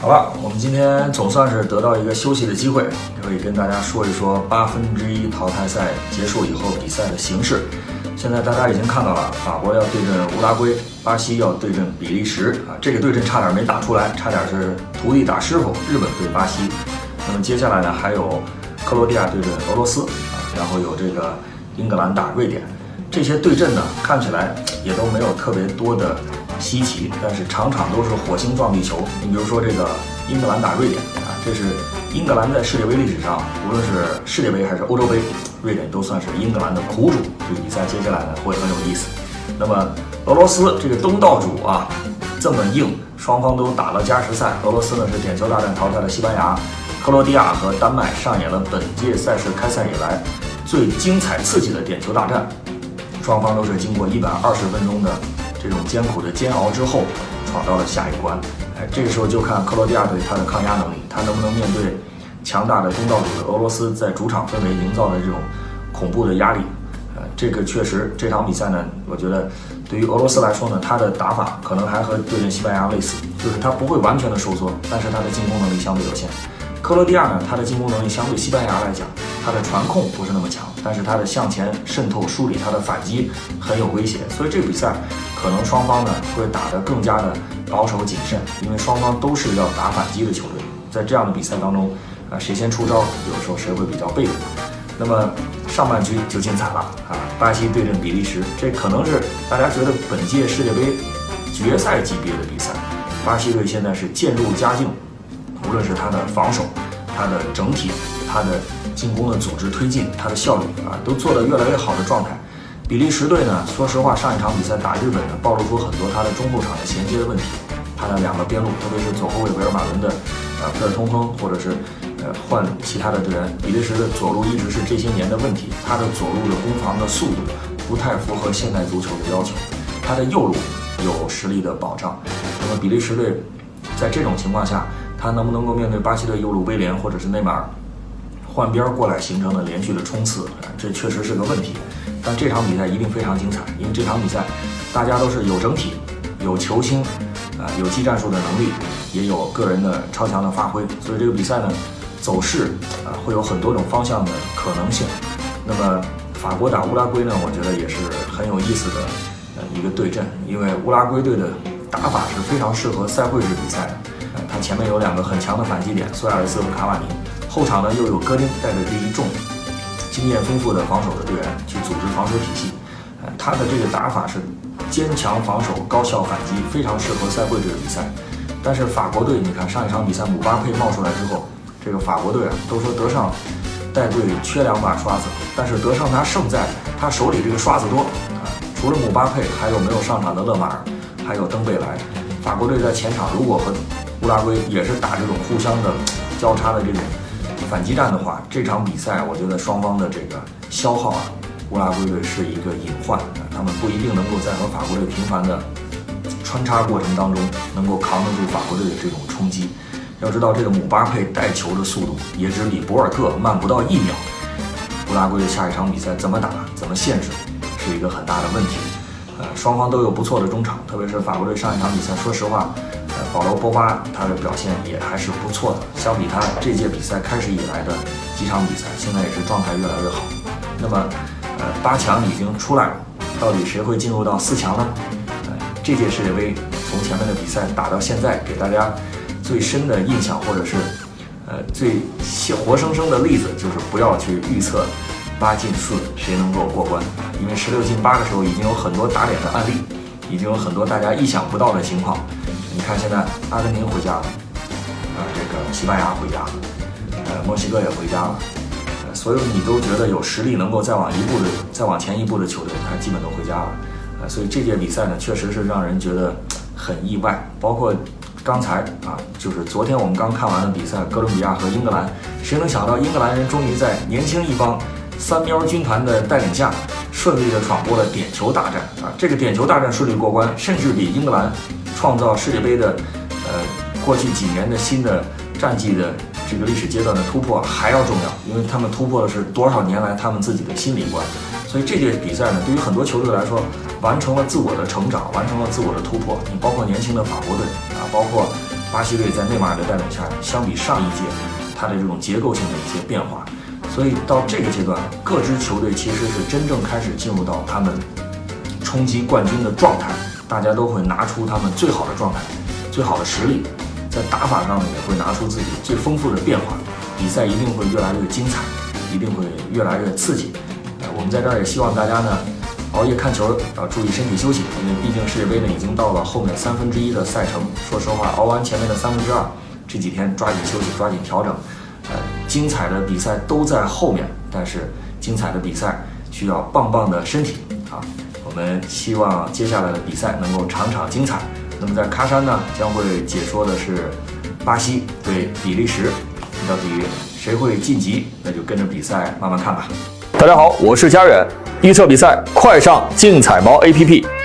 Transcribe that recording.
好了，我们今天总算是得到一个休息的机会，可以跟大家说一说八分之一淘汰赛结束以后比赛的形式。现在大家已经看到了，法国要对阵乌拉圭，巴西要对阵比利时啊，这个对阵差点没打出来，差点是徒弟打师傅，日本对巴西。那么接下来呢，还有克罗地亚对阵俄罗斯啊，然后有这个英格兰打瑞典，这些对阵呢，看起来也都没有特别多的稀奇，但是场场都是火星撞地球。你比如说这个英格兰打瑞典啊，这是英格兰在世界杯历史上，无论是世界杯还是欧洲杯。瑞典都算是英格兰的苦主，这比赛接下来呢会很有意思。那么俄罗斯这个东道主啊这么硬，双方都打了加时赛。俄罗斯呢是点球大战淘汰了西班牙，克罗地亚和丹麦上演了本届赛事开赛以来最精彩刺激的点球大战。双方都是经过一百二十分钟的这种艰苦的煎熬之后，闯到了下一关。哎，这个时候就看克罗地亚队他的抗压能力，他能不能面对。强大的东道主的俄罗斯在主场氛围营造的这种恐怖的压力，呃，这个确实这场比赛呢，我觉得对于俄罗斯来说呢，他的打法可能还和对阵西班牙类似，就是他不会完全的收缩，但是他的进攻能力相对有限。克罗地亚呢，他的进攻能力相对西班牙来讲，他的传控不是那么强，但是他的向前渗透梳理，他的反击很有威胁。所以这个比赛可能双方呢会打得更加的保守谨慎，因为双方都是要打反击的球队，在这样的比赛当中。啊，谁先出招，有时候谁会比较被动。那么上半局就精彩了啊！巴西对阵比利时，这可能是大家觉得本届世界杯决赛级别的比赛。巴西队现在是渐入佳境，无论是他的防守、他的整体、他的进攻的组织推进、他的效率啊，都做得越来越好的状态。比利时队呢，说实话，上一场比赛打日本呢，暴露出很多他的中后场的衔接的问题，他的两个边路，特别是左后卫维尔马伦的啊皮尔通亨，或者是。呃，换其他的队员，比利时的左路一直是这些年的问题。他的左路的攻防的速度不太符合现代足球的要求。他的右路有实力的保障。那么比利时队在这种情况下，他能不能够面对巴西队右路威廉或者是内马尔换边过来形成的连续的冲刺？这确实是个问题。但这场比赛一定非常精彩，因为这场比赛大家都是有整体、有球星啊，有技战术的能力，也有个人的超强的发挥。所以这个比赛呢。走势啊，会有很多种方向的可能性。那么法国打乌拉圭呢，我觉得也是很有意思的呃一个对阵，因为乌拉圭队的打法是非常适合赛会制比赛的。呃，他前面有两个很强的反击点，苏亚雷斯和卡瓦尼，后场呢又有戈丁带着这一众经验丰富的防守的队员去组织防守体系。呃，他的这个打法是坚强防守、高效反击，非常适合赛会制的比赛。但是法国队，你看上一场比赛姆巴佩冒出来之后。这个法国队啊，都说德尚带队缺两把刷子，但是德尚他胜在他手里这个刷子多啊。除了姆巴佩，还有没有上场的勒马尔，还有登贝莱。法国队在前场如果和乌拉圭也是打这种互相的交叉的这种反击战的话，这场比赛我觉得双方的这个消耗啊，乌拉圭队是一个隐患，他们不一定能够在和法国队频繁的穿插过程当中能够扛得住法国队的这种冲击。要知道，这个姆巴佩带球的速度也只比博尔特慢不到一秒。乌拉圭的下一场比赛怎么打、怎么限制，是一个很大的问题。呃，双方都有不错的中场，特别是法国队上一场比赛，说实话，呃，保罗·波巴他的表现也还是不错的。相比他这届比赛开始以来的几场比赛，现在也是状态越来越好。那么，呃，八强已经出来了，到底谁会进入到四强呢？呃，这届世界杯从前面的比赛打到现在，给大家。最深的印象，或者是，呃，最活生生的例子，就是不要去预测八进四谁能够过关，因为十六进八的时候已经有很多打脸的案例，已经有很多大家意想不到的情况。你看现在阿根廷回家了，啊，这个西班牙回家了，呃，墨西哥也回家了，呃，所有你都觉得有实力能够再往一步的、再往前一步的球队，它基本都回家了，呃，所以这届比赛呢，确实是让人觉得很意外，包括。刚才啊，就是昨天我们刚看完的比赛，哥伦比亚和英格兰，谁能想到英格兰人终于在年轻一帮三喵军团的带领下，顺利的闯过了点球大战啊！这个点球大战顺利过关，甚至比英格兰创造世界杯的呃过去几年的新的战绩的这个历史阶段的突破还要重要，因为他们突破的是多少年来他们自己的心理关。所以这届比赛呢，对于很多球队来说，完成了自我的成长，完成了自我的突破。你包括年轻的法国队啊，包括巴西队在内马尔的带领下，相比上一届，它的这种结构性的一些变化。所以到这个阶段，各支球队其实是真正开始进入到他们冲击冠军的状态，大家都会拿出他们最好的状态、最好的实力，在打法上呢也会拿出自己最丰富的变化，比赛一定会越来越精彩，一定会越来越刺激。呃，我们在这儿也希望大家呢熬夜看球要注意身体休息，因为毕竟世界杯呢已经到了后面三分之一的赛程。说实话，熬完前面的三分之二，这几天抓紧休息，抓紧调整。精彩的比赛都在后面，但是精彩的比赛需要棒棒的身体啊！我们希望接下来的比赛能够场场精彩。那么在喀山呢，将会解说的是巴西对比利时，到底谁会晋级？那就跟着比赛慢慢看吧。大家好，我是佳远，预测比赛快上竞彩猫 APP。